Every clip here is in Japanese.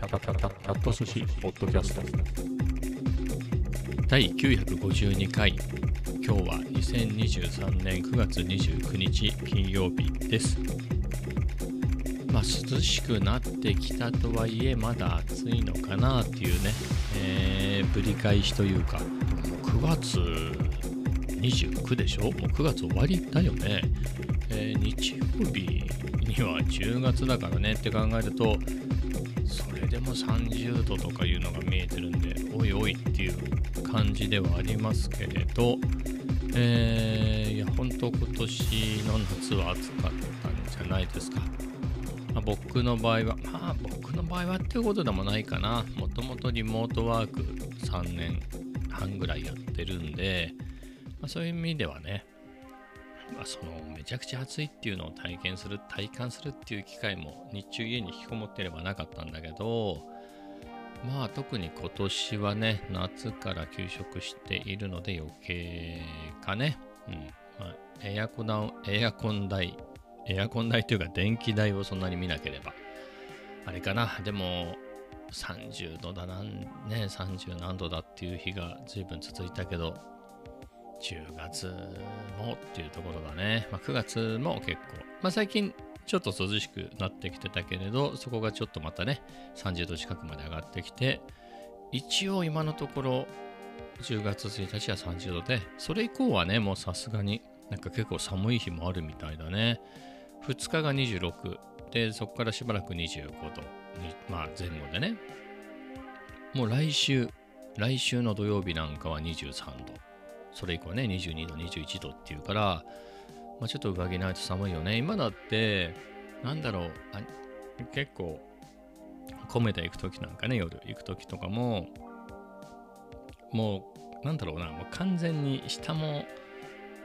キャタキャタキャット寿司ポッドキャスト第952回今日は2023年9月29日金曜日ですまあ涼しくなってきたとはいえまだ暑いのかなっていうね、えー、ぶり返しというかもう9月29でしょもう9月終わりだよね、えー、日曜日には10月だからねって考えるとれでも30度とかいうのが見えてるんでおいおいっていう感じではありますけれどえー、いや本当今年の夏は暑かったんじゃないですか、まあ、僕の場合はまあ僕の場合はっていうことでもないかな。もともとリモートワーク3年半ぐらいやってるんで、まあ、そういう意味ではねまあ、そのめちゃくちゃ暑いっていうのを体験する体感するっていう機会も日中家に引きこもってればなかったんだけどまあ特に今年はね夏から休職しているので余計かね、うん。まあ、エアコンエアコン代エアコン代というか電気代をそんなに見なければ。あれかな。でも30度だな。んね30何度だっていう日が随分続いたけど10月もっていうところだね。まあ、9月も結構、まあ、最近ちょっと涼しくなってきてたけれど、そこがちょっとまたね、30度近くまで上がってきて、一応今のところ10月1日は30度で、それ以降はね、もうさすがになんか結構寒い日もあるみたいだね。2日が26で、そこからしばらく25度に、まあ、前後でね。もう来週、来週の土曜日なんかは23度。それ以降ね、22度、21度っていうから、まあ、ちょっと上着ないと寒いよね。今だって、なんだろう、結構、米田行くときなんかね、夜行くときとかも、もう、なんだろうな、もう完全に下も、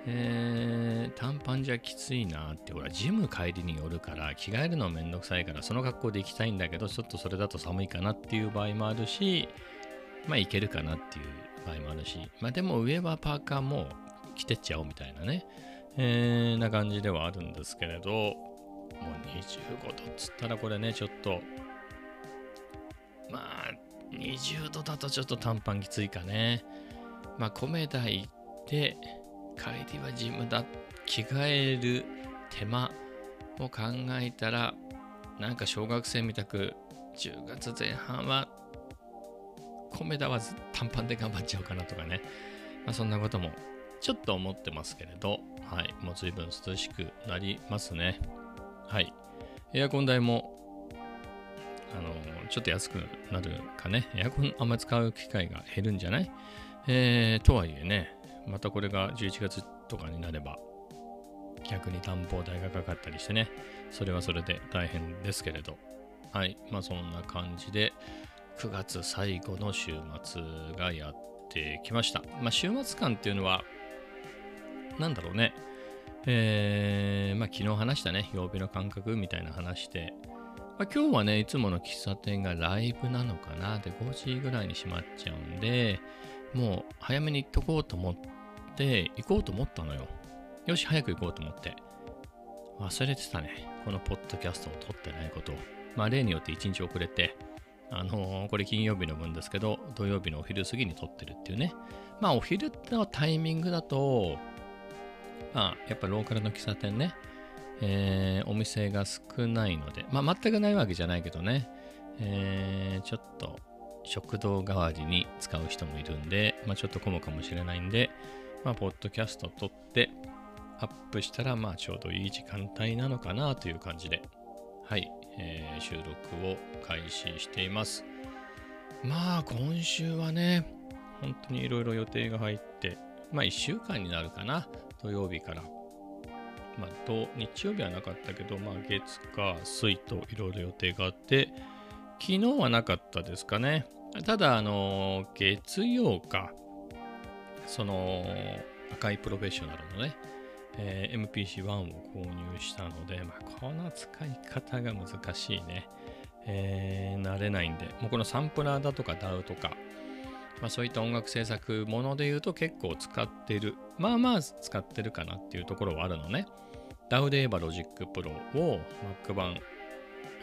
えー、短パンじゃきついなって、ほら、ジム帰りによるから、着替えるのめんどくさいから、その格好で行きたいんだけど、ちょっとそれだと寒いかなっていう場合もあるし、まあ、いけるかなっていう場合もあるし、まあでも上はパーカーも着てっちゃおうみたいなね、えー、な感じではあるんですけれど、もう25度っつったらこれね、ちょっと、まあ、20度だとちょっと短パンきついかね。まあ、米田行って、帰りはジムだ、着替える手間を考えたら、なんか小学生みたく、10月前半は米田は短パンで頑張っちゃおうかなとかね、まあ、そんなこともちょっと思ってますけれど、はい、もう随分涼しくなりますね。はい。エアコン代も、あのちょっと安くなるかね。エアコンあんまり使う機会が減るんじゃない？えー、とはいえね、またこれが11月とかになれば、逆に暖房代がかかったりしてね、それはそれで大変ですけれど、はい、まあそんな感じで、9月最後の週末がやってきました。まあ、週末感っていうのは、なんだろうね。えー、まあ、昨日話したね、曜日の感覚みたいな話で、まあ、今日はね、いつもの喫茶店がライブなのかなで、5時ぐらいに閉まっちゃうんで、もう早めに行っとこうと思って、行こうと思ったのよ。よし、早く行こうと思って。忘れてたね。このポッドキャストを撮ってないことを。まあ、例によって1日遅れて、あのー、これ金曜日の分ですけど、土曜日のお昼過ぎに撮ってるっていうね。まあ、お昼のタイミングだと、まあ、やっぱローカルの喫茶店ね、えー、お店が少ないので、まあ、全くないわけじゃないけどね、えー、ちょっと食堂代わりに使う人もいるんで、まあ、ちょっと混むかもしれないんで、まあ、ポッドキャスト撮ってアップしたら、まあ、ちょうどいい時間帯なのかなという感じで、はい、えー、収録を開始しています。まあ今週はね、本当にいろいろ予定が入って、まあ1週間になるかな、土曜日から。まあ、日曜日はなかったけど、まあ、月火水といろいろ予定があって、昨日はなかったですかね。ただ、あの月曜か、その、赤いプロフェッショナルのね、えー、MPC-1 を購入したので、まあ、この使い方が難しいね。えー、慣れないんで、もうこのサンプラーだとか DAW とか、まあ、そういった音楽制作もので言うと結構使ってる。まあまあ使ってるかなっていうところはあるのね。DAW で言えば Logic Pro を Mac 版、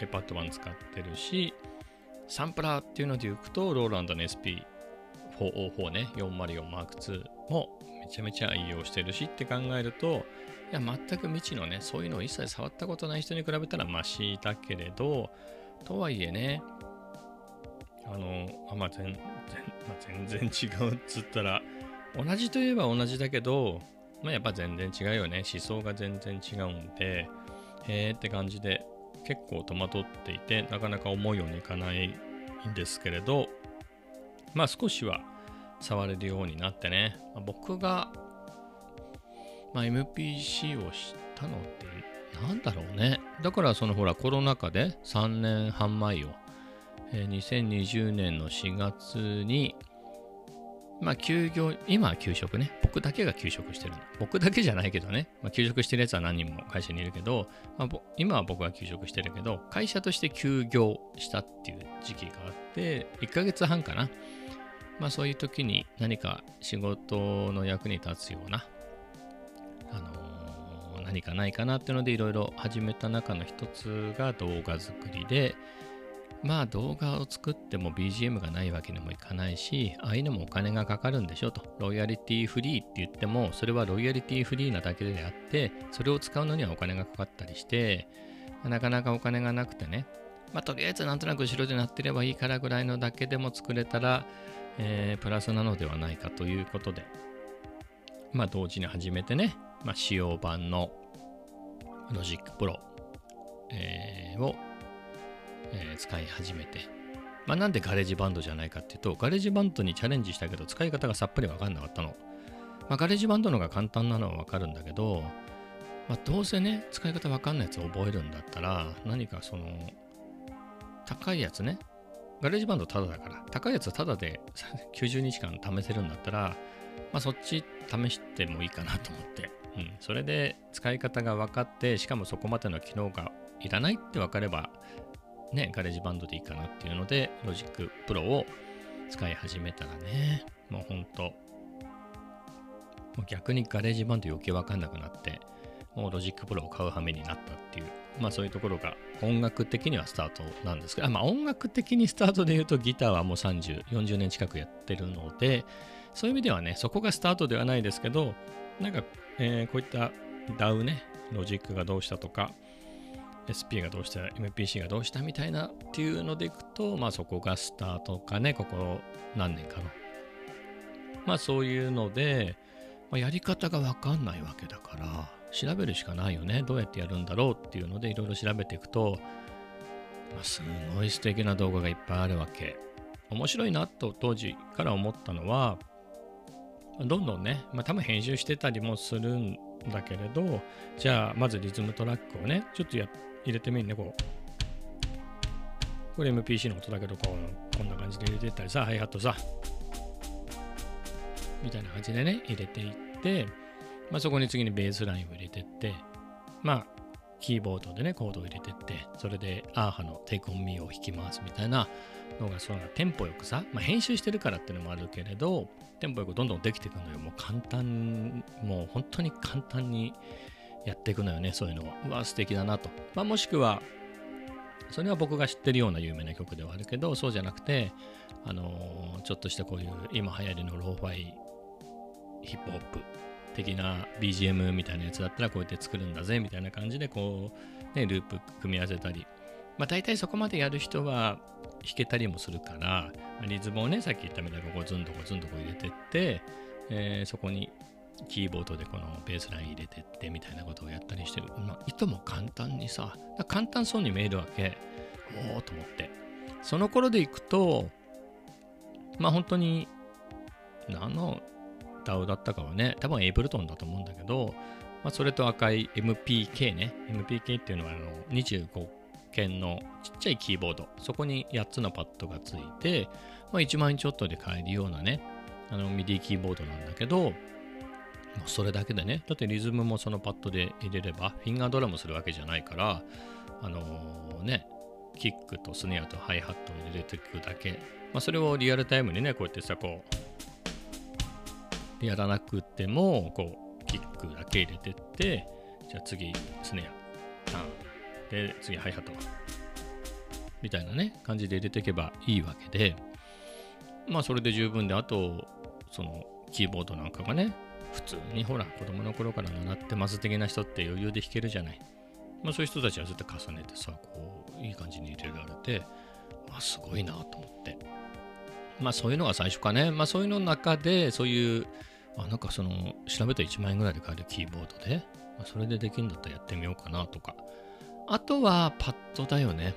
iPad 版使ってるし、サンプラーっていうのでいくと、ローランドの SP404 ね、404M2 もちゃめちゃ愛用してるしって考えると、いや、全く未知のね、そういうのを一切触ったことない人に比べたらマシだけれど、とはいえね、あの、あまあ、全然、あ、全然違うっつったら、同じといえば同じだけど、まあ、やっぱ全然違うよね。思想が全然違うんで、へーって感じで結構戸惑っていて、なかなか思うようにいかないんですけれど、まあ少しは触れるようになってね、まあ、僕が、まあ、MPC を知ったのってなんだろうね。だからそのほらコロナ禍で3年半前よ、えー2020年の4月に、まあ休業、今は休職ね。僕だけが休職してるの。僕だけじゃないけどね。まあ、休職してるやつは何人も会社にいるけど、まあ、今は僕は休職してるけど、会社として休業したっていう時期があって、1ヶ月半かな。まあそういう時に何か仕事の役に立つような、あのー何かないかなっていうのでいろいろ始めた中の一つが動画作りで、まあ動画を作っても BGM がないわけにもいかないし、ああいうのもお金がかかるんでしょと。ロイヤリティフリーって言っても、それはロイヤリティフリーなだけであって、それを使うのにはお金がかかったりして、なかなかお金がなくてね、まあとりあえずなんとなく後ろで鳴ってればいいからぐらいのだけでも作れたら、えープラスなのではないかということで、まあ同時に始めてね、まあ試用版の Logic Pro、えーをえー使い始めて、まあ、なんで GarageBand じゃないかっていうと、 GarageBand にチャレンジしたけど、使い方がさっぱりわかんなかったの。まあ、 GarageBand の方が簡単なのはわかるんだけど、まあ、どうせね、使い方わかんないやつを覚えるんだったら、何かその、高いやつね、 GarageBand タダだから、高いやつタダで 90日間試せるんだったら、まあ、そっち試してもいいかなと思って、うん、それで使い方が分かって、しかもそこまでの機能がいらないって分かれば、ね、 GarageBand でいいかなっていうので、 Logic Pro を使い始めたらね、もうほんと、もう逆に GarageBand 余計わかんなくなって、もう Logic Pro を買う羽目になったっていう、まあそういうところが音楽的にはスタートなんですけど、まあ音楽的にスタートで言うとギターはもう30、40年近くやってるので、そういう意味ではね、そこがスタートではないですけど、なんか、えーこういった DAW ね、ロジックがどうしたとか、SP がどうした、MPC がどうしたみたいなっていうのでいくと、まあそこがスタートかね、ここ何年かの。まあそういうので、まあ、やり方がわかんないわけだから、調べるしかないよね。どうやってやるんだろうっていうのでいろいろ調べていくと、まあ、すごい素敵な動画がいっぱいあるわけ。面白いなと当時から思ったのは、どんどんね、まあ多分編集してたりもするんだけれど、じゃあまずリズムトラックをね、ちょっとや入れてみるね、こう。これ MPC の音だけど、こう、こんな感じで入れていったりさ、ハイハットさ、みたいな感じでね、入れていって、まあ、そこに次にベースラインを入れてって、まあ、キーボードでね、コードを入れてって、それでアーハの Take on Me を弾きますみたいなのが、そのテンポよくさ、まあ、編集してるからっていうのもあるけれど、テンポよくどんどんできていくのよ。もう簡単、もう本当に簡単にやっていくのよね、そういうのは。うわ、素敵だなと。まあ、もしくは、それは僕が知ってるような有名な曲ではあるけど、そうじゃなくて、あのーちょっとしたこういう今流行りのローファイヒップホップ的な BGM みたいなやつだったらこうやって作るんだぜみたいな感じでこう、ね、ループ組み合わせたり。まあ大体そこまでやる人は弾けたりもするから、リズムをね、さっき言ったみたいにここズンとこズンとこう入れてって、えそこにキーボードでこのベースライン入れてってみたいなことをやったりしてる。まあ、いとも簡単にさ、簡単そうに見えるわけ。おおと思って。その頃でいくと、まあ本当に、何の DAO だったかはね、多分エイブルトンだと思うんだけど、まあそれと赤い MPK ね。MPK っていうのはあの25件のちっちゃいキーボード。そこに8つのパッドがついて、まあ1万円ちょっとで買えるようなね、あのミディキーボードなんだけど、もうそれだけでね、だってリズムもそのパッドで入れれば、フィンガードラムするわけじゃないから、あのーね、キックとスネアとハイハットを入れていくだけ。まあ、それをリアルタイムにね、こうやってさ、こう、やらなくても、こう、キックだけ入れてって、じゃあ次、スネア、ターン。で、次、ハイハット。みたいなね、感じで入れていけばいいわけで、まあそれで十分で、あと、そのキーボードなんかがね、普通にほら、子供の頃から習ってます的な人って余裕で弾けるじゃない。まあそういう人たちはそうやって重ねてさ、こう、いい感じに入れられて、まあすごいなと思って。まあそういうのが最初かね。まあそういうの中で、そういう、あなんかその、調べた1万円ぐらいで買えるキーボードで、まあ、それでできるんだったらやってみようかなとか。あとはパッドだよね。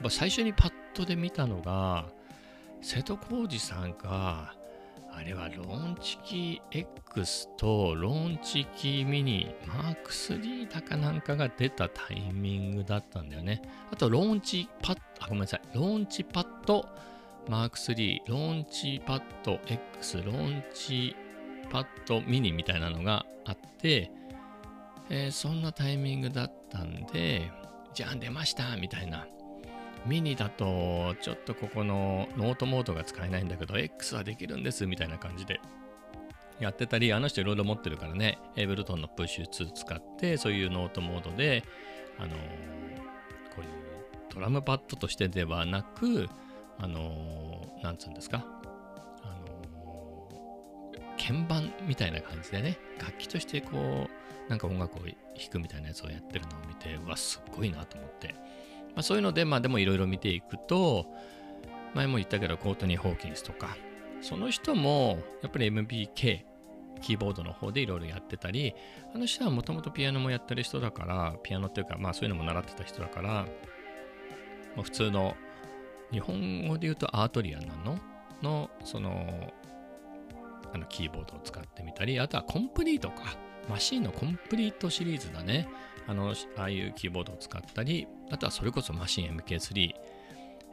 ま最初にパッドで見たのが、瀬戸康史さんが、あれはローンチキー X とローンチキーミニマーク3だかなんかが出たタイミングだったんだよね。あと Launchpad あ、ごめんなさい。 Launchpad MK3、 Launchpad X、 Launchpad Mini みたいなのがあって、えーそんなタイミングだったんで、じゃあ出ましたみたいな。ミニだと、ちょっとここのノートモードが使えないんだけど、X はできるんですみたいな感じでやってたり、あの人いろいろ持ってるからね、 Ableton の Push 2使って、そういうノートモードで、あのーこういうドラムパッドとしてではなく、あのーなんつうんですか、あのー鍵盤みたいな感じでね、楽器としてこう、なんか音楽を弾くみたいなやつをやってるのを見て、うわ、すっごいなと思って。まあ、そういうので、まあでもいろいろ見ていくと、前も言ったけど、コートニー・ホーキンスとか、その人も、やっぱり MBK、キーボードの方でいろいろやってたり、あの人はもともとピアノもやってる人だから、ピアノっていうか、まあそういうのも習ってた人だから、もう普通の、日本語で言うとアートリアンなの？の、その、あのキーボードを使ってみたり、あとはコンプリートか。マシンのコンプリートシリーズだね。あの、ああいうキーボードを使ったり、あとはそれこそマシン MK3。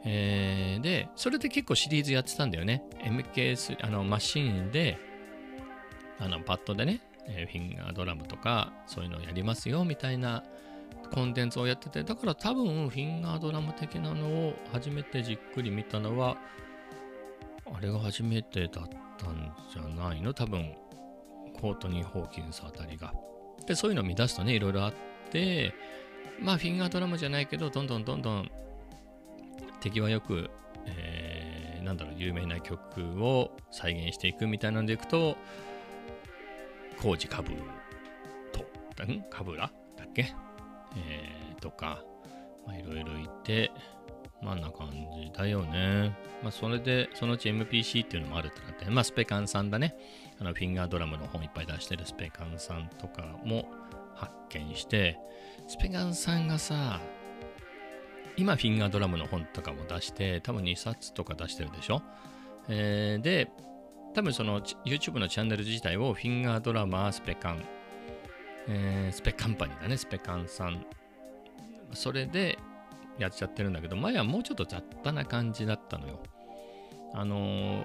えーで、それで結構シリーズやってたんだよね。MK3、あの、マシンで、あの、パッドでね、えフィンガードラムとか、そういうのをやりますよ、みたいなコンテンツをやってて、だから多分、フィンガードラム的なのを初めてじっくり見たのは、あれが初めてだったんじゃないの？多分、コートニー・ホーキンスあたりが。で、そういうのを見出すとね、いろいろあって、まあ、フィンガードラムじゃないけど、どんどんどんどん手際よく、えーなんだろう、有名な曲を再現していくみたいなのでいくと、コージカブと、ん？カブラ？だっけ？えーとか、まあ、いろいろいて、まあ、んな感じだよね。まあ、それで、そのうち MPC っていうのもあるってなって、まあ、スペカンさんだね。あの、フィンガードラムの本いっぱい出してるスペカンさんとかも発見して、スペカンさんがさ、今、フィンガードラムの本とかも出して、多分2冊とか出してるでしょ？えーで、多分その YouTube のチャンネル自体をフィンガードラマースペカン、えースペカンパニーだね、スペカンさん。それでやっちゃってるんだけど、前はもうちょっと雑多な感じだったのよ。あのー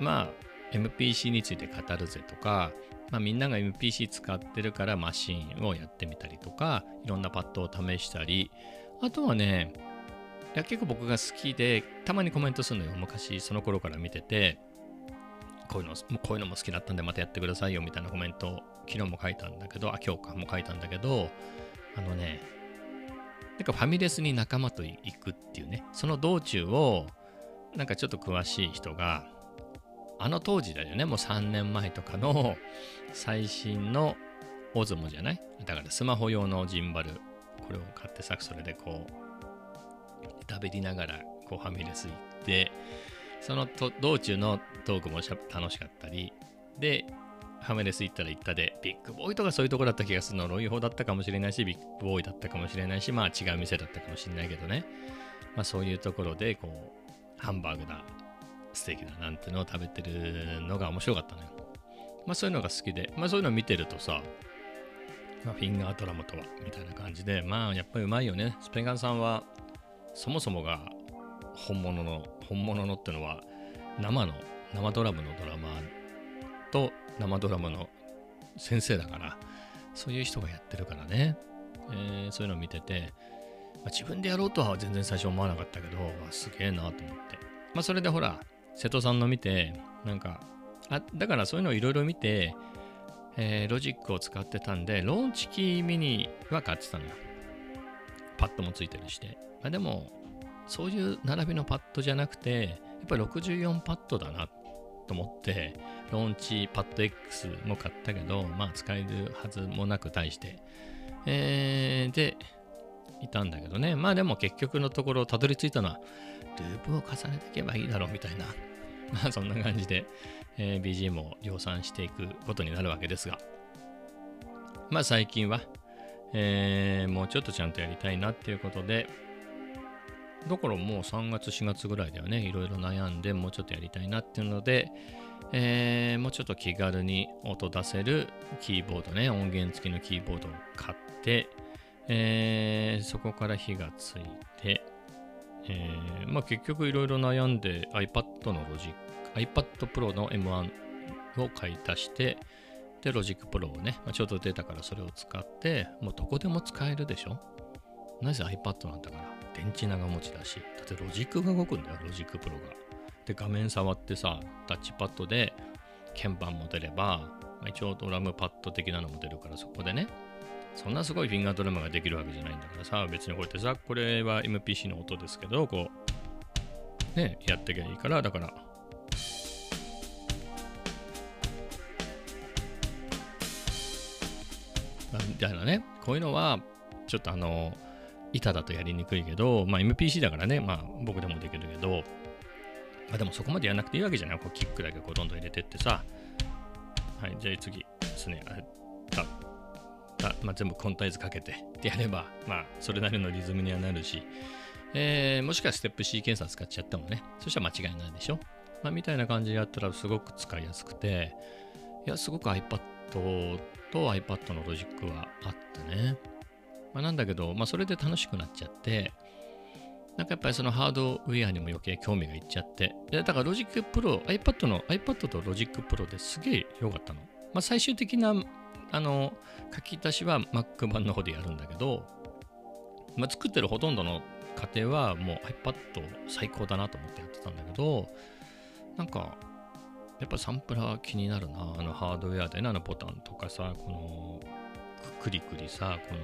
まあ、MPC について語るぜとか、まあ、みんなが MPC 使ってるからマシンをやってみたりとか、いろんなパッドを試したり、あとはね、いや結構僕が好きで、たまにコメントするのよ。昔、その頃から見てて、こういうの、こういうのも好きだったんでまたやってくださいよみたいなコメント昨日も書いたんだけど、あ、今日かも書いたんだけど、あのね、なんかファミレスに仲間と行くっていうね、その道中を、なんかちょっと詳しい人が、あの当時だよね、もう3年前とかの最新のオズモじゃない？だからスマホ用のジンバル、これを買ってさ、それでこう、食べりながらこうファミレス行って、そのと道中のトークも楽しかったり、で、ファミレス行ったら行ったで、ビッグボーイとかそういうとこだった気がするの、ロイホだったかもしれないし、ビッグボーイだったかもしれないし、まあ違う店だったかもしれないけどね。まあそういうところで、こう、ハンバーグだ、ステーキだなんてのを食べてるのが面白かったのよ。まあそういうのが好きで、まあそういうのを見てるとさ、まあ、フィンガードラムとは、みたいな感じで、まあやっぱりうまいよね。スペンガンさんは、そもそもが本物の、本物のってのは、生の、生ドラムのドラマーと生ドラムの先生だから、そういう人がやってるからね。えーそういうのを見てて、まあ、自分でやろうとは全然最初思わなかったけど、まあ、すげえなと思って。まあそれでほら、瀬戸さんの見て、なんか、あ、だからそういうのをいろいろ見て、えーロジックを使ってたんで、ローンチキーミニは買ってたのよ。パッドもついてるして。まあでも、そういう並びのパッドじゃなくて、やっぱり64パッドだなと思って、ローンチパッド X も買ったけど、まあ使えるはずもなく対して、えー、で、いたんだけどね。まあでも結局のところたどり着いたのは、ループを重ねていけばいいだろうみたいな、まあそんな感じで、えー、BGM を量産していくことになるわけですが、まあ最近は、えー、もうちょっとちゃんとやりたいなっていうことで、だからもう3月4月ぐらいではね、いろいろ悩んでもうちょっとやりたいなっていうので、えー、もうちょっと気軽に音出せるキーボードね、音源付きのキーボードを買って、えー、そこから火がついて、えー、まあ結局いろいろ悩んで iPad の Logic、iPad Pro の M1 を買い足して、で、 Logic Pro をね、まあ、ちょうど出たからそれを使って、もうどこでも使えるでしょ？なぜ iPad なんだから、電池長持ちだし、だってロジックが動くんだよ、 Logic Pro が。で、画面触ってさ、タッチパッドで鍵盤も出れば、まあ、一応ドラムパッド的なのも出るから、そこでね、そんなすごいフィンガードラムができるわけじゃないんだからさ、別にこうやってさ、これは MPC の音ですけど、こう、ね、やってきゃいいから、だから、みたいなね、こういうのは、ちょっとあの、板だとやりにくいけど、まあ MPC だからね、まあ僕でもできるけど、あでもそこまでやらなくていいわけじゃない。こうキックだけこうどんどん入れてってさ、はい、じゃあ次ですね、あまあ、全部コンタイズかけて。ってやれば、まあ、それなりのリズムにはなるし、えー、もしくはステップシーケンサー使っちゃってもね、そしたら間違いないでしょ。まあ、みたいな感じでやったらすごく使いやすくて、いや、すごく iPad と iPad のロジックはあったね。まあ、なんだけど、まあ、それで楽しくなっちゃって、なんかやっぱりそのハードウェアにも余計興味がいっちゃって、だから Logic Pro、iPad の iPad とロジックプロですげえ良かったの。まあ、最終的なあの書き出しは Mac 版の方でやるんだけど、まあ、作ってるほとんどの過程はもう iPad 最高だなと思ってやってたんだけど、なんか、やっぱサンプラー気になるな。あのハードウェアでね、あのボタンとかさ、このクリクリさ、この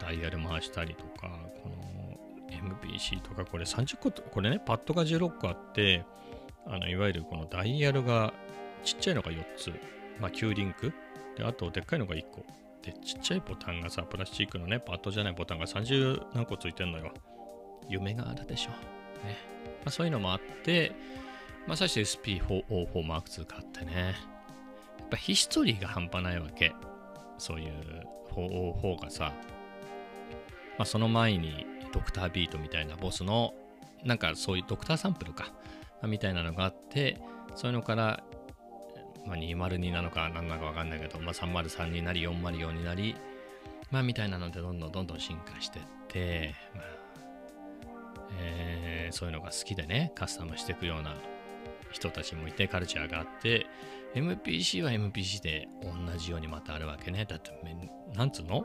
ダイヤル回したりとか、この MPC とか、これ30個と、これね、パッドが16個あって、あのいわゆるこのダイヤルがちっちゃいのが4つ、まあ9リンクで、あと、でっかいのが1個。で、ちっちゃいボタンがさ、プラスチックのね、パッドじゃないボタンが30何個ついてんのよ。夢があるでしょ。ね。まあ、そういうのもあって、まあ、最初 SP404 M2 買ってね。やっぱヒストリーが半端ないわけ。そういう404がさ。まあ、その前にドクタービートみたいなボスの、なんかそういうドクターサンプルか。みたいなのがあって、そういうのからまあ、202なのか何なのか分かんないけど、まあ、303になり404になり、まあ、みたいなのでどんどんどんどん進化してって、まあえー、そういうのが好きでねカスタムしていくような人たちもいてカルチャーがあって MPC は MPC で同じようにまたあるわけねだってなんつうの？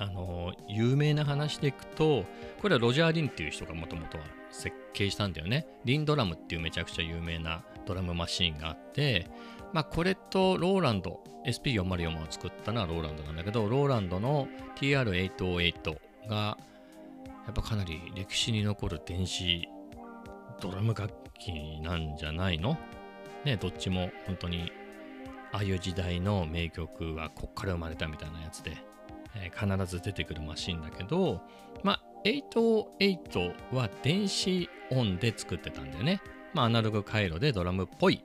あの有名な話でいくとこれはロジャー・リンっていう人がもともとは設計したんだよね。リンドラムっていうめちゃくちゃ有名なドラムマシーンがあって、まあ、これとローランド、SP404 を作ったのはローランドなんだけど、ローランドの TR808 が、やっぱかなり歴史に残る電子ドラム楽器なんじゃないの？ね、どっちも本当に、ああいう時代の名曲はこっから生まれたみたいなやつで、え、必ず出てくるマシンだけど、まあ、808は電子音で作ってたんだよね。まあ、アナログ回路でドラムっぽい、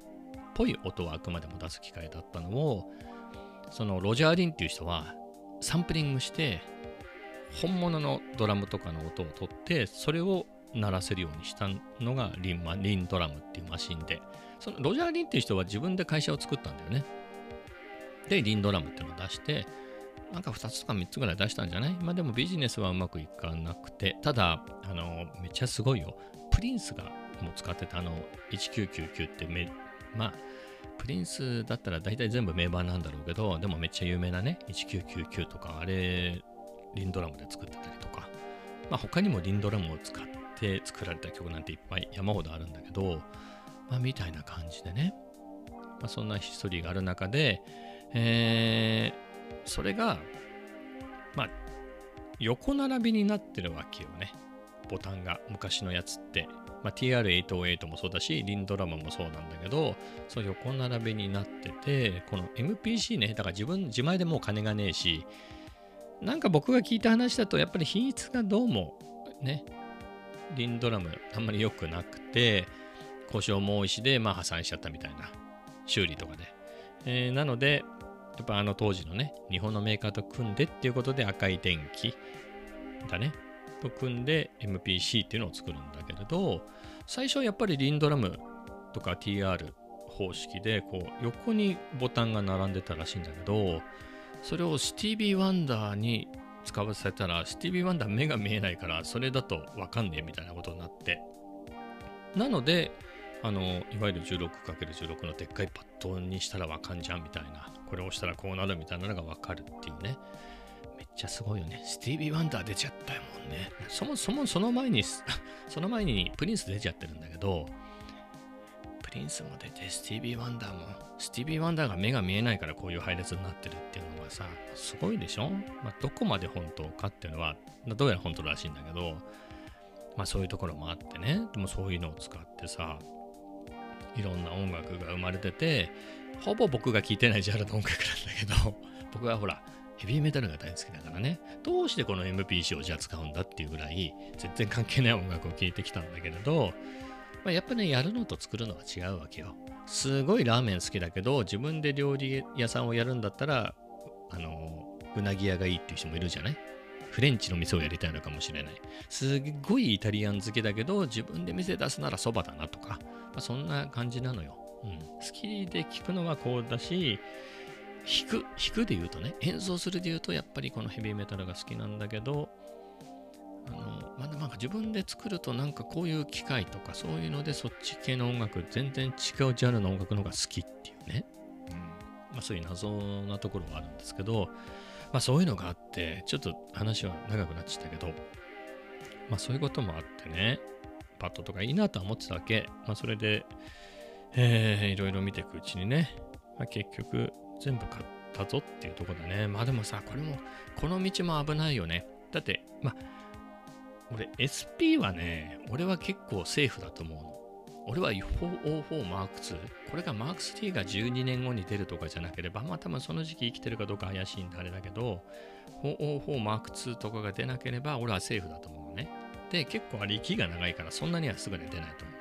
ぽい音はあくまでも出す機械だったのを、そのロジャー・リンっていう人はサンプリングして、本物のドラムとかの音を取って、それを鳴らせるようにしたのがリン,、ま、リンドラムっていうマシンで、そのロジャー・リンっていう人は自分で会社を作ったんだよね。で、リンドラムっていうのを出して、なんか2つとか3つぐらい出したんじゃない？まあでもビジネスはうまくいかなくて、ただ、あの、めっちゃすごいよ。プリンスがもう使ってたあの1999ってめ、まあ、プリンスだったら大体全部名盤なんだろうけど、でもめっちゃ有名なね、1999とか、あれ、リンドラムで作ってたりとか、まあ他にもリンドラムを使って作られた曲なんていっぱい山ほどあるんだけど、まあみたいな感じでね、まあそんなヒストリーがある中で、えー、それが、まあ、横並びになってるわけよね。ボタンが昔のやつって、まあ、TR808 もそうだしリンドラムもそうなんだけどそう横並びになっててこの MPC ねだから自分自前でもう金がねえしなんか僕が聞いた話だとやっぱり品質がどうもねリンドラムあんまり良くなくて故障も多いしでまあ破産しちゃったみたいな修理とかで、えーなのでやっぱあの当時のね日本のメーカーと組んでっていうことで赤い電気だね。と組んで MPC っていうのを作るんだけれど最初はやっぱりリンドラムとか TR 方式でこう横にボタンが並んでたらしいんだけどそれをスティービー・ワンダーに使わせたらスティービー・ワンダー目が見えないからそれだとわかんねえみたいなことになって。なのであのいわゆる 16×16 のでっかいパッドにしたらわかんじゃんみたいなこれを押したらこうなるみたいなのがわかるっていうね。めっちゃすごいよね。スティービー・ワンダー出ちゃったもんね。そもそもその前に その前にプリンス出ちゃってるんだけどプリンスも出てスティービー・ワンダーもスティービー・ワンダーが目が見えないからこういう配列になってるっていうのがさすごいでしょ、まあ、どこまで本当かっていうのはどうやら本当らしいんだけどまあそういうところもあってね。でもそういうのを使ってさいろんな音楽が生まれててほぼ僕が聴いてないジャンルの音楽なんだけど 僕はほらヘビーメタルが大好きだからね。どうしてこの MPC をじゃあ使うんだっていうぐらい全然関係ない音楽を聴いてきたんだけれど、まあ、やっぱねやるのと作るのは違うわけよ。すごいラーメン好きだけど自分で料理屋さんをやるんだったらあのうなぎ屋がいいっていう人もいるじゃない？フレンチの店をやりたいのかもしれない。すっごいイタリアン好きだけど自分で店出すならそばだなとか、まあ、そんな感じなのよ、うん、好きで聴くのはこうだし弾く、弾くで言うとね、演奏するで言うと、やっぱりこのヘビーメタルが好きなんだけど、あの、まあ、なんか自分で作るとなんかこういう機械とかそういうのでそっち系の音楽、全然違うジャンルの音楽の方が好きっていうね。うん。まあそういう謎なところはあるんですけど、まあそういうのがあって、ちょっと話は長くなっちゃったけど、まあそういうこともあってね、パッドとかいいなとは思ってたわけ。まあそれで、えー、いろいろ見ていくうちにね、まあ、結局全部買ったぞっていうとこだね。まあでもさ、これも、この道も危ないよね。だって、まあ、俺 SP はね、俺は結構セーフだと思うの。俺は404 Mark II。これが Mark III が12年後に出るとかじゃなければ、まあ多分その時期生きてるかどうか怪しいんであれだけど、404 Mark II とかが出なければ、俺はセーフだと思うのね。で、結構あれ息が長いから、そんなにはすぐに出ないと思う。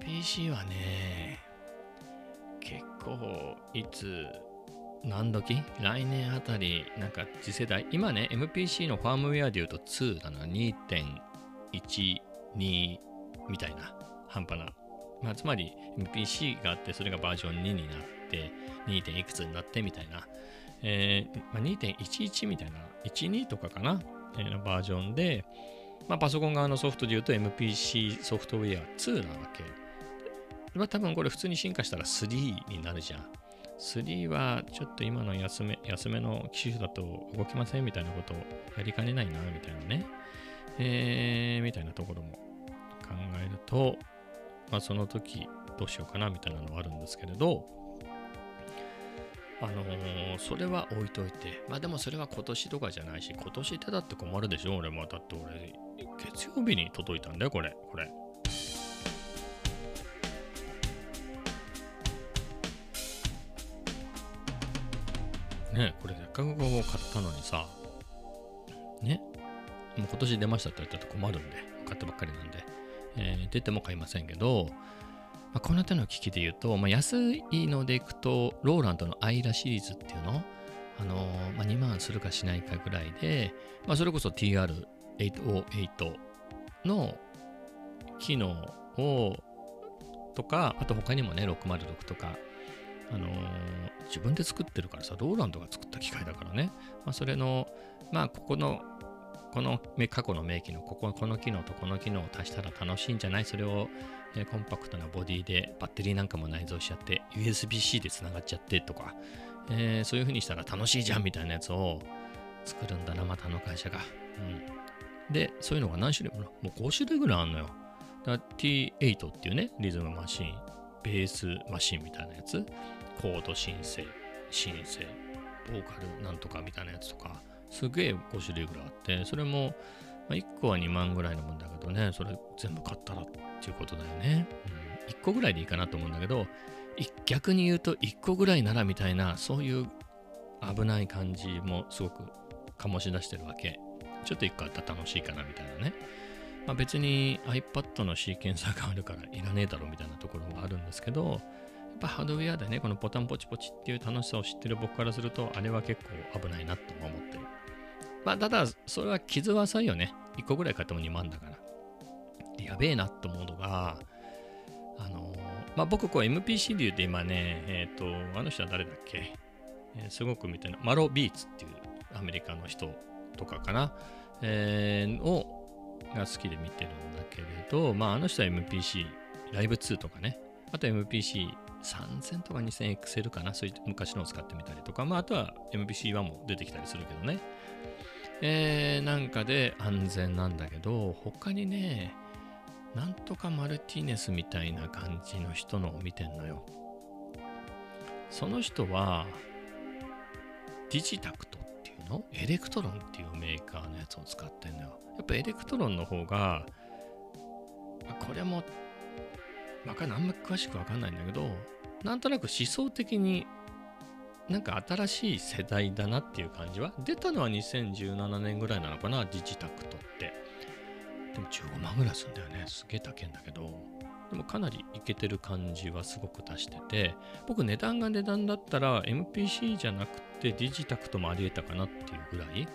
MPC はね、結構いつ何時？来年あたりなんか次世代。今ね MPC のファームウェアで言うと2だな。2.12みたいな半端な、まあ、つまり MPC があってそれがバージョン2になって 2. いくつになってみたいな、えーまあ、2.11みたいな。12とかかな、えバージョンで、まあ、パソコン側のソフトで言うと MPC ソフトウェア2なわけまあ多分これ普通に進化したら3になるじゃん。3はちょっと今の安め安めの機種だと動きませんみたいなことをやりかねないなみたいなね。えー、みたいなところも考えると、まあその時どうしようかなみたいなのはあるんですけれど、あのーそれは置いといて、まあでもそれは今年とかじゃないし、今年手だって困るでしょ。俺もだって俺、月曜日に届いたんだよ、これ、これ。ねこれせっかくこう買ったのにさ、ね、もう今年出ましたって言ったら困るんで、買ったばっかりなんで、えー出ても買いませんけど、まあ、この手の機器で言うと、まあ、安いのでいくと、ローランドのアイラシリーズっていうの、あのーまあ、2万するかしないかぐらいで、まあ、それこそ TR808 の機能をとか、あと他にもね、606とか、あのー自分で作ってるからさ、ローランドが作った機械だからね、まあ、それの、まあ、ここの、この過去の名機のこここの機能とこの機能を足したら楽しいんじゃない？それを、えコンパクトなボディでバッテリーなんかも内蔵しちゃって USB-C でつながっちゃってとか、えーそういう風にしたら楽しいじゃんみたいなやつを作るんだな、またあの会社が。うん、で、そういうのが何種類ももう5種類ぐらいあるのよ。だから T8 っていうね、リズムマシン、ベースマシンみたいなやつ、コード申請、申請、ボーカルなんとかみたいなやつとか、すげえ5種類ぐらいあって、それもまあ、1個は2万ぐらいのもんだけどね、それ全部買ったらっていうことだよね。うん、1個ぐらいでいいかなと思うんだけど、逆に言うと1個ぐらいならみたいな、そういう危ない感じもすごく醸し出してるわけ。ちょっと1個あったら楽しいかなみたいなね。まあ、別に iPad のシーケンサーがあるからいらねえだろみたいなところがあるんですけど、やっぱハードウェアでね、このボタンポチポチっていう楽しさを知ってる僕からすると、あれは結構危ないなと思ってる。まあ、ただ、それは傷は浅いよね。1個ぐらい買っても2万だから。やべえなと思うのが、あの、まあ、僕、こう MPC で言うと今ね、えっ、ー、と、あの人は誰だっけ、えー、すごく見てるマロビーツっていうアメリカの人とかかな、えー、をが好きで見てるんだけれど、まあ、あの人は MPC、ライブ2とかね、あと MPC3000 とか 2000XL かな、そういう昔のを使ってみたりとか、まあ、あとは MPC1 も出てきたりするけどね。えー、なんかで安全なんだけど、他にね、なんとかマルティネスみたいな感じの人のを見てんのよ。その人は、 Digitakt っていうの？ Elektron っていうメーカーのやつを使ってんのよ。やっぱ Elektron の方が、これも、わかんない、あんま詳しくわかんないんだけど、なんとなく思想的になんか新しい世代だなっていう感じは？出たのは2017年ぐらいなのかな、ディジタクトって。でも15万ぐらいするんだよね。すげえ高いんだけど。でもかなりイケてる感じはすごく出してて、僕値段が値段だったら MPC じゃなくてディジタクトもあり得たかなっていうぐらい、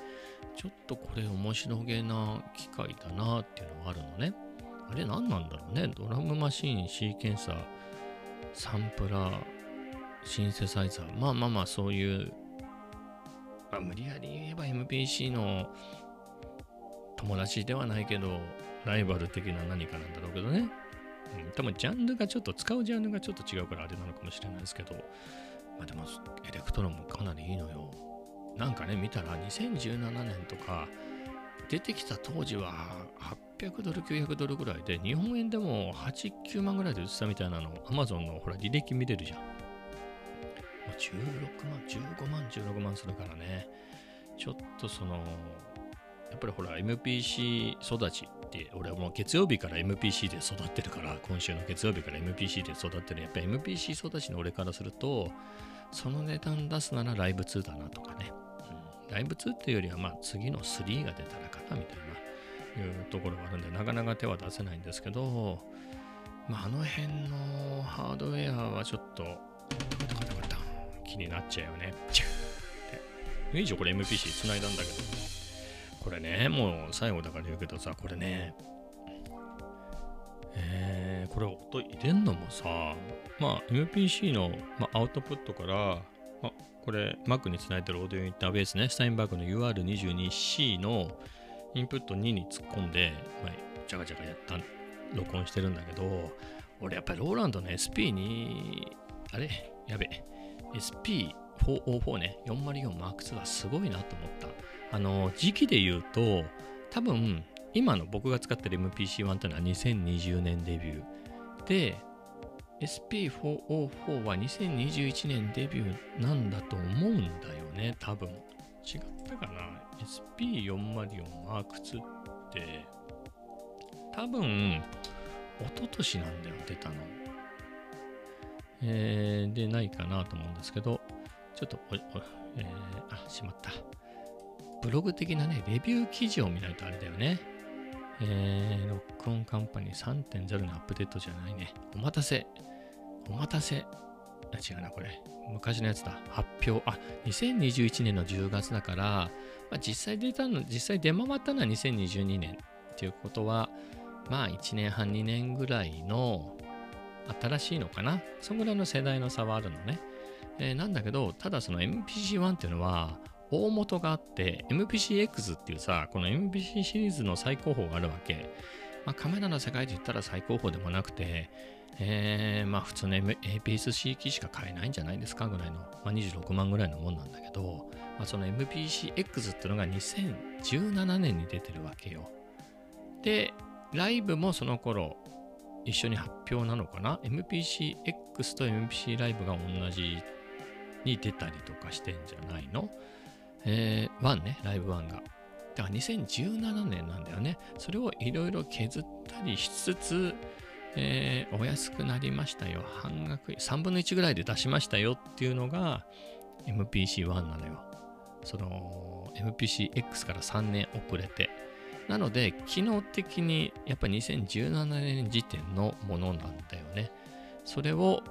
ちょっとこれ面白げな機械だなっていうのがあるのね。あれ何なんだろうね？ドラムマシン、シーケンサー、サンプラー、シンセサイザー。まあまあまあそういう、まあ、無理やり言えば MPC の友達ではないけど、ライバル的な何かなんだろうけどね。うん、多分ジャンルがちょっと、使うジャンルがちょっと違うからあれなのかもしれないですけど、まあでも Elektron もかなりいいのよ。なんかね、見たら2017年とか、出てきた当時は800ドル、900ドルぐらいで、日本円でも8、9万ぐらいで売ってたみたいなの、アマゾンのほら履歴見れるじゃん。16万、15万、16万するからね。ちょっとその、やっぱりほら MPC 育ちって、俺はもう月曜日から MPC で育ってるから、今週の月曜日から MPC で育ってる。やっぱり MPC 育ちの俺からすると、その値段出すならライブ2だなとかね。うんライブ2っていうよりは、まあ、次の3が出たらかなみたいな、いうところがあるんで、なかなか手は出せないんですけど、まあ、あの辺のハードウェアはちょっと、になっちゃうよね。いいじゃん、これ MPC 繋いだんだけど。これね、もう最後だから言うけどさ、これね、えー、これ音入れんのもさ、まあ MPC の、まあ、アウトプットから、まあ、これ Mac につないでるオーディオインターベースね、スタインバーグの UR22C のインプット2に突っ込んで、まあ、ジャガジャガやった、録音してるんだけど、俺やっぱりローランドの SP に、あれ？やべえ。SP404 ね、404M2 はすごいなと思った。あの、時期で言うと、多分、今の僕が使ってる MPC-1 ってのは2020年デビュー。で、SP404 は2021年デビューなんだと思うんだよね、多分。違ったかな ?SP404 M2 って、多分、一昨年なんだよ、出たの。えー、で、ないかなと思うんですけど、ちょっとお、おえー、あ、しまった。ブログ的なね、レビュー記事を見ないとあれだよね。えー、ロックオンカンパニー3.0のアップデートじゃないね。お待たせ。お待たせ。あ、違うな、これ。昔のやつだ。発表。あ、2021年の10月だから、まあ、実際出たの、実際出回ったのは2022年っていうことは、まあ1年半、2年ぐらいの新しいのかな？そんぐらいの世代の差はあるのね。えー、なんだけど、ただその MPC-1 っていうのは、大元があって、MPC-X っていうさ、この MPC シリーズの最高峰があるわけ。まあ、カメラの世界で言ったら最高峰でもなくて、えー、まあ普通の APS-C 機しか買えないんじゃないですかぐらいの、まあ、26万ぐらいのもんなんだけど、まあ、その MPC-X っていうのが2017年に出てるわけよ。で、ライブもその頃一緒に発表なのかな ?MPC-X と MPC ライブが同じに出たりとかしてんじゃないの？えー、1ね、ライブ1が。だから2017年なんだよね。それをいろいろ削ったりしつつ、えーお安くなりましたよ。半額、3分の1ぐらいで出しましたよっていうのが MPC-1 なのよ。その MPC-X から3年遅れて。なので、機能的にやっぱり2017年時点のものなんだよね。それを、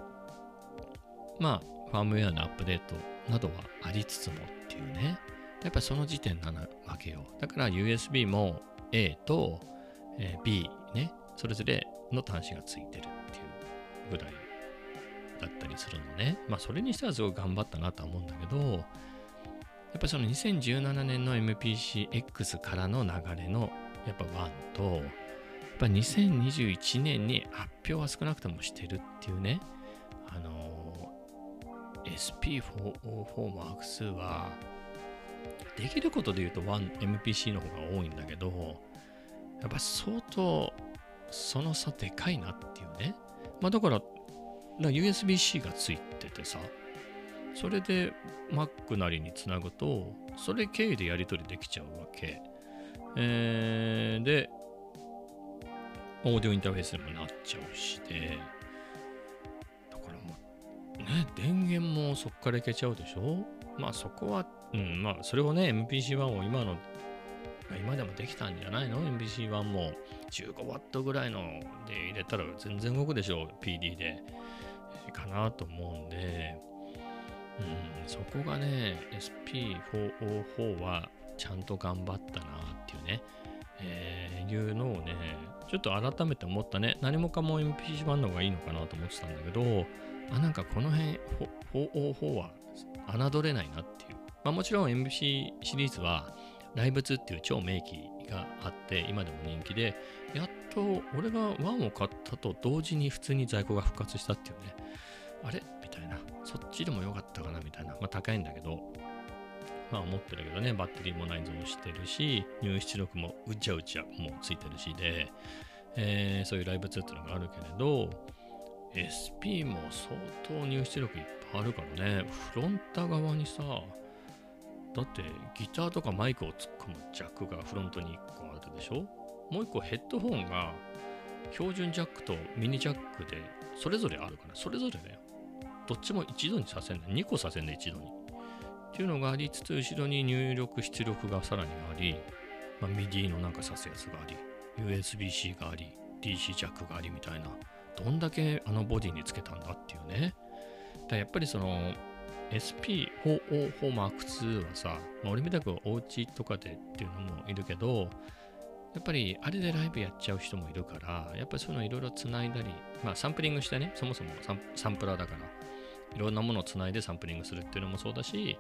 まあ、ファームウェアのアップデートなどはありつつもっていうね。やっぱりその時点なわけよ。だから USB も A と、B ね、それぞれの端子がついてるっていうぐらいだったりするのね。まあそれにしてはすごい頑張ったなとは思うんだけど、やっぱその2017年の MPCX からの流れのやっぱ1と、やっぱ2021年に発表は少なくともしてるっていうね、あのー SP404M2 は、できることで言うと 1MPC の方が多いんだけど、やっぱ相当その差でかいなっていうね。まあだから、な USB-C がついててさ、それで Mac なりにつなぐと、それ経由でやり取りできちゃうわけ。えー、で、オーディオインターフェースにもなっちゃうしで、だからもう、ね、電源もそっからいけちゃうでしょ？まあそこは、うん、まあそれをね、MPC-1 を今の、今でもできたんじゃないの ?MPC-1 も 15W ぐらいので入れたら全然動くでしょ？う ?PD で。かなと思うんで、そこがね、SP404 はちゃんと頑張ったなっていうね、えーいうのをね、ちょっと改めて思ったね。何もかも MP1 の方がいいのかなと思ってたんだけど、あ、なんかこの辺、404は侮れないなっていう。まあもちろん MC シリーズは、ライブ2っていう超名機があって、今でも人気で、やっと俺が1を買ったと同時に普通に在庫が復活したっていうね。あれ？そっちでもよかったかなみたいな。まあ高いんだけど、まあ思ってるけどね、バッテリーも内蔵してるし、入出力もうちゃうちゃもうついてるし。で、えーそういうライブ2っていうのがあるけれど、SP も相当入出力いっぱいあるからね、フロンタ側にさ、だってギターとかマイクを突っ込むジャックがフロントに1個あるでしょ？もう1個ヘッドホンが標準ジャックとミニジャックでそれぞれあるから、それぞれだよ。どっちも一度にさせんね2個させんね一度に。っていうのがありつつ、後ろに入力、出力がさらにあり、まあ、MIDI のなんかさすやつがあり、USB-C があり、DC ジャックがありみたいな、どんだけあのボディにつけたんだっていうね。だやっぱりその SP404M2 はさ、まあ、俺みたくお家とかでっていうのもいるけど、やっぱりあれでライブやっちゃう人もいるから、やっぱりそういうのいろいろつないだり、まあサンプリングしてね、そもそもサンサンプラーだから、いろんなものをつないでサンプリングするっていうのもそうだし、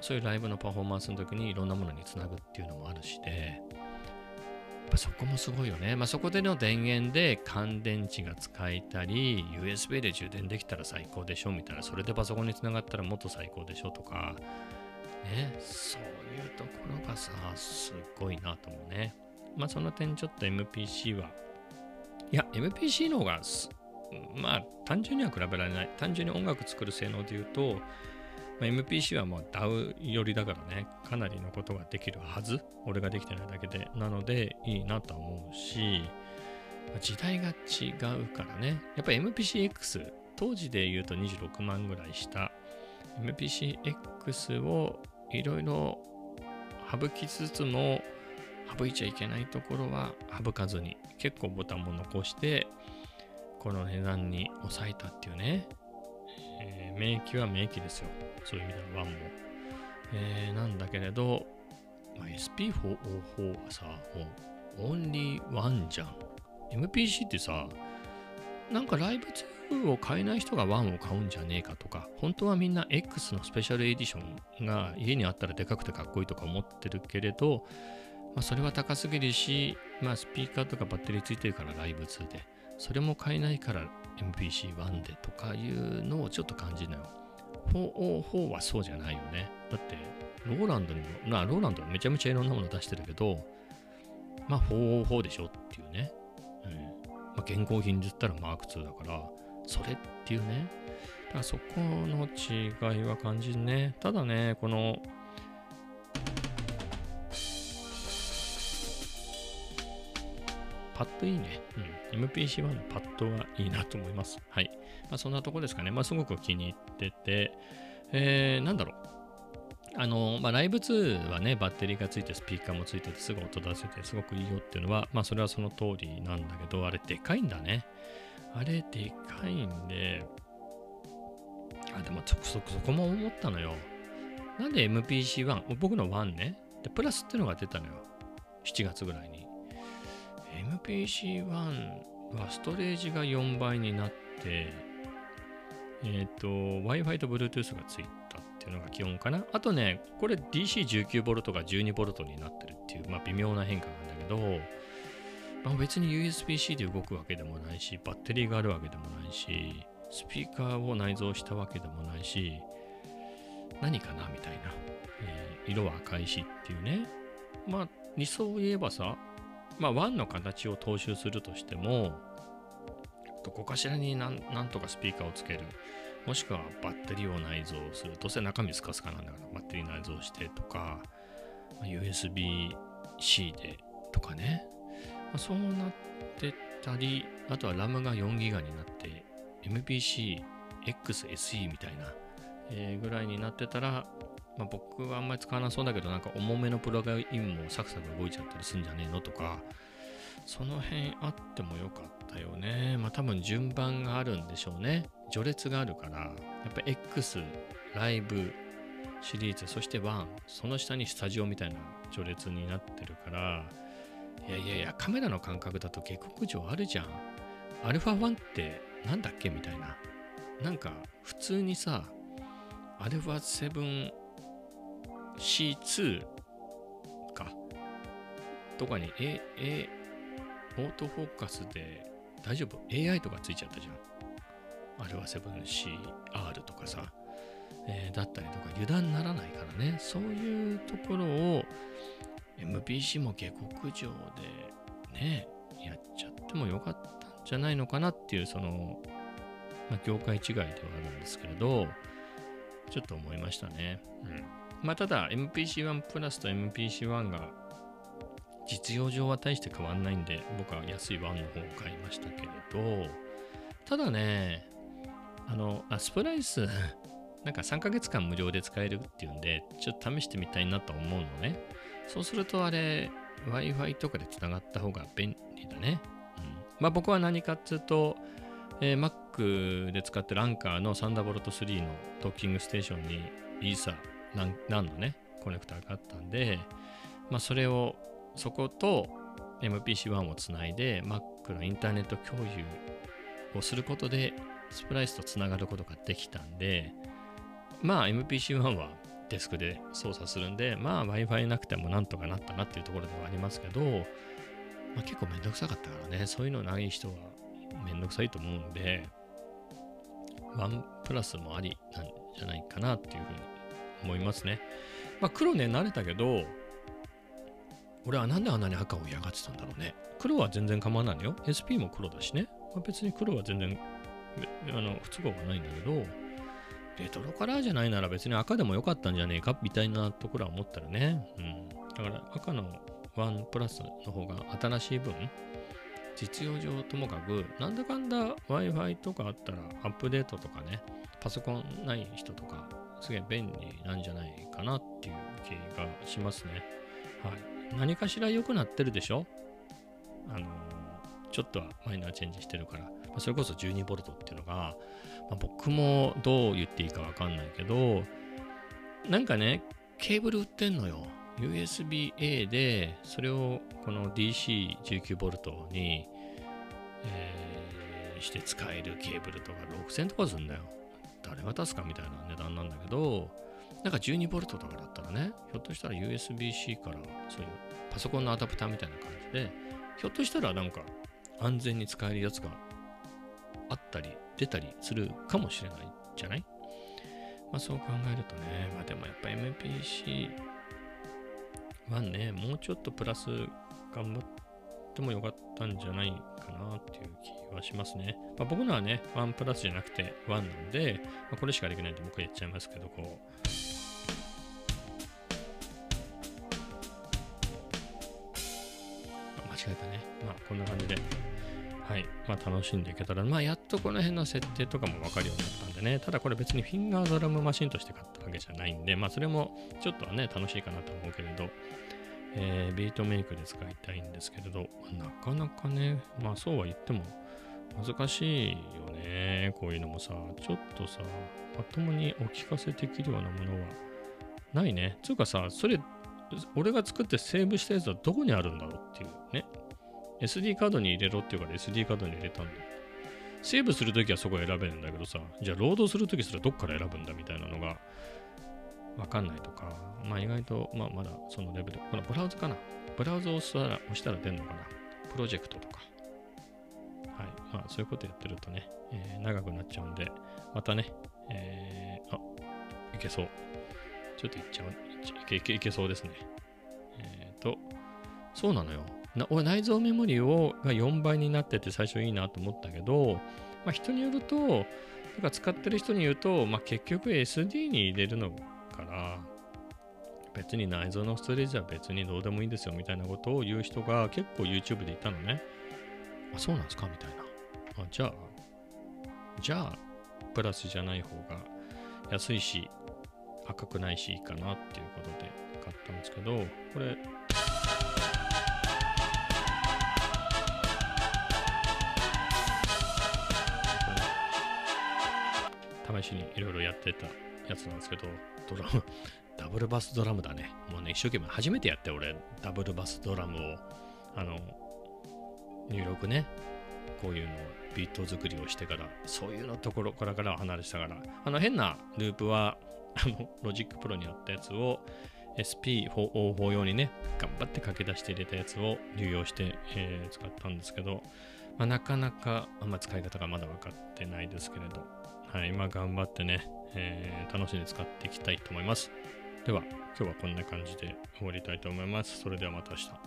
そういうライブのパフォーマンスの時にいろんなものにつなぐっていうのもあるしで、やっぱそこもすごいよね。まあそこでの電源で乾電池が使えたり、USB で充電できたら最高でしょみたいな、それでパソコンにつながったらもっと最高でしょとか、ね、そういうところがさ、すっごいなと思うね。まあその点ちょっと MPC は、いや、MPC の方がまあ単純には比べられない。単純に音楽作る性能で言うと、まあ、MPC はもう DAW 寄りだからね、かなりのことができるはず。俺ができてないだけで。なので、いいなと思うし、まあ時代が違うからね。やっぱり MPCX、当時で言うと26万ぐらいした MPCX をいろいろ省きつつも、省いちゃいけないところは省かずに、結構ボタンも残して、この値段に抑えたっていうね。えー名機は名機ですよ。そういう意味では1も。えーなんだけれど、まあ、SP404 はさ、もう、オンリーワンじゃん。MPC ってさ、なんかライブ2を買えない人が1を買うんじゃねえかとか、本当はみんな X のスペシャルエディションが家にあったらでかくてかっこいいとか思ってるけれど、まあ、それは高すぎるし、まあ、スピーカーとかバッテリーついてるからライブ2で、それも買えないから MPC1 でとかいうのをちょっと感じるのよ。404はそうじゃないよね。だって、ローランドにも、まあ、ローランドはめちゃめちゃいろんなもの出してるけど、まあ、404でしょっていうね。うん。まあ、現行品で言ったらマーク2だから、それっていうね。だからそこの違いは感じるね。ただね、この、パッドいいね。うん。MPC-1 のパッドはいいなと思います。はい。まあ、そんなとこですかね。まあ、すごく気に入ってて、えー、なんだろう。あの、まあ、ライブ2はね、バッテリーがついて、スピーカーもついてて、すぐ音出せて、すごくいいよっていうのは、まあ、それはその通りなんだけど、あれ、でかいんだね。あれ、でかいんで、あ、でも、そ、そ、そこも思ったのよ。なんで MPC-1、僕の1ね、で、プラスっていうのが出たのよ。7月ぐらいに。MPC-1 はストレージが4倍になって、えっ、と、Wi-Fi と Bluetooth がついたっていうのが基本かな。あとね、これ DC19V が 12V になってるっていう、まあ微妙な変化なんだけど、まあ、別に USB-C で動くわけでもないし、バッテリーがあるわけでもないし、スピーカーを内蔵したわけでもないし、何かなみたいな、えー色は赤いしっていうね。まあ、理想を言えばさ、まあ、1の形を踏襲するとしても、どこかしらになんなんとかスピーカーをつける。もしくはバッテリーを内蔵する。どうせ中身スカスカなんだから、バッテリー内蔵してとか、USB-C でとかね。まあそうなってたり、あとは RAM が 4GB になって、MPC、XSE みたいな、えーぐらいになってたら、まあ、僕はあんまり使わなそうだけど、なんか重めのプログラムもサクサク動いちゃったりするんじゃねえのとか、その辺あってもよかったよね。まあ多分順番があるんでしょうね。序列があるから、やっぱ X、ライブ、シリーズ、そして1、その下にスタジオみたいな序列になってるから、いやいやいや、カメラの感覚だと下克上あるじゃん。アルファ1ってなんだっけみたいな。なんか普通にさ、アルファ7 C2 か。とかに、え、え、オートフォーカスで大丈夫 ?AI とかついちゃったじゃん。アルファ 7CR とかさ、えーだったりとか油断ならないからね。そういうところを MPC も下克上でね、やっちゃってもよかったんじゃないのかなっていう、その、まあ、業界違いではあるんですけれど、ちょっと思いましたね。うん。まあ、ただ、MPC1 プラスと MPC1 が実用上は大して変わんないんで、僕は安い1の方を買いましたけれど、ただね、あの、あスプライス、なんか3ヶ月間無料で使えるっていうんで、ちょっと試してみたいなと思うのね。そうするとあれ、Wi-Fi とかで繋がった方が便利だね。うん、まあ僕は何かっていうと、えー Mac で使ってるアンカーのサンダーボルト3のドッキングステーションにイーサ、ランランのね、コネクターがあったんで、まあそれを、そこと MPC-1 をつないで Mac のインターネット共有をすることでスプライスとつながることができたんで、まあ MPC-1 はデスクで操作するんで、まあ Wi-Fi なくてもなんとかなったなっていうところではありますけど、まあ結構めんどくさかったからね、そういうのない人はめんどくさいと思うんで、ワンプラスもありなんじゃないかなっていうふうに思いますね。まあ黒ね、慣れたけど、俺はなんであんなに赤を嫌がってたんだろうね。黒は全然構わないのよ。SP も黒だしね。まあ、別に黒は全然あの不都合がないんだけど、レトロカラーじゃないなら別に赤でもよかったんじゃねえかみたいなところは思ったらね。うん。だから赤の1プラスの方が新しい分、実用上ともかく、なんだかんだ Wi-Fi とかあったらアップデートとかね、パソコンない人とか、すげえ便利なんじゃないかなっていう気がしますね。はい。何かしら良くなってるでしょ？あのちょっとはマイナーチェンジしてるから、まあそれこそ 12V っていうのが、まあ僕もどう言っていいかわかんないけど、なんかね、ケーブル売ってんのよ。USB-A で、それをこの DC19V に、えーして使えるケーブルとか6000とかするんだよ。誰が出すかみたいな値段なんだけど、なんか 12V とかだったらね、ひょっとしたら USB-C からそういうパソコンのアダプターみたいな感じで、ひょっとしたらなんか安全に使えるやつがあったり出たりするかもしれないじゃない？まあそう考えるとね、まあでもやっぱ MPC はね、もうちょっとプラス頑張ってもよかったんじゃないかなっていう気はしますね。まあ僕のはね、1プラスじゃなくて1なんで、まあ、これしかできないんで僕はやっちゃいますけど、こう、間違えたね。まあ、こんな感じで、はい。まあ、楽しんでいけたら、まあ、やっとこの辺の設定とかもわかるようになったんでね、ただこれ別にフィンガードラムマシンとして買ったわけじゃないんで、まあ、それもちょっとはね、楽しいかなと思うけれど、えービートメイクで使いたいんですけれど、なかなかね、まあ、そうは言っても、難しいよね。こういうのもさ、ちょっとさ、まともにお聞かせできるようなものはないね。つうかさ、それ、俺が作ってセーブしたやつはどこにあるんだろうっていうね。SD カードに入れろっていうから SD カードに入れたんだよ。セーブするときはそこ選べるんだけどさ、じゃあロードするときすらどっから選ぶんだみたいなのがわかんないとか、まあ意外と、まあまだそのレベル。このブラウズかな？ブラウズを押したら押したら出るのかな？プロジェクトとか。はい。まあそういうことやってるとね、えー長くなっちゃうんで、またね、えー、あ、いけそう。ちょっといっちゃう。いけいけいけそうですね。えっ、と、そうなのよ。な俺内蔵メモリをが4倍になってて最初いいなと思ったけど、まあ、人によると、なんか使ってる人に言うと、まあ、結局 SD に入れるのから、別に内蔵のストレージは別にどうでもいいんですよみたいなことを言う人が結構 YouTube でいたのね。あ、そうなんですか？みたいな。あ、じゃあ、じゃあ、プラスじゃない方が安いし、赤くないしいいかなっていうことで買ったんですけど、これ、試しにいろいろやってたやつなんですけど、ドラム、ダブルバスドラムだね。もうね、一生懸命初めてやって、俺、ダブルバスドラムを、あの、入力ね、こういうのをビート作りをしてから、そういうのところからからは離れしたから、あの変なループは、あの、 Logic Pro にあったやつを SP404 用にね、頑張って書き出して入れたやつを流用して、えー使ったんですけど、まあ、なかなかあんま使い方がまだ分かってないですけれど、はい、まあ頑張ってね、えー楽しんで使っていきたいと思います。では、今日はこんな感じで終わりたいと思います。それではまた明日。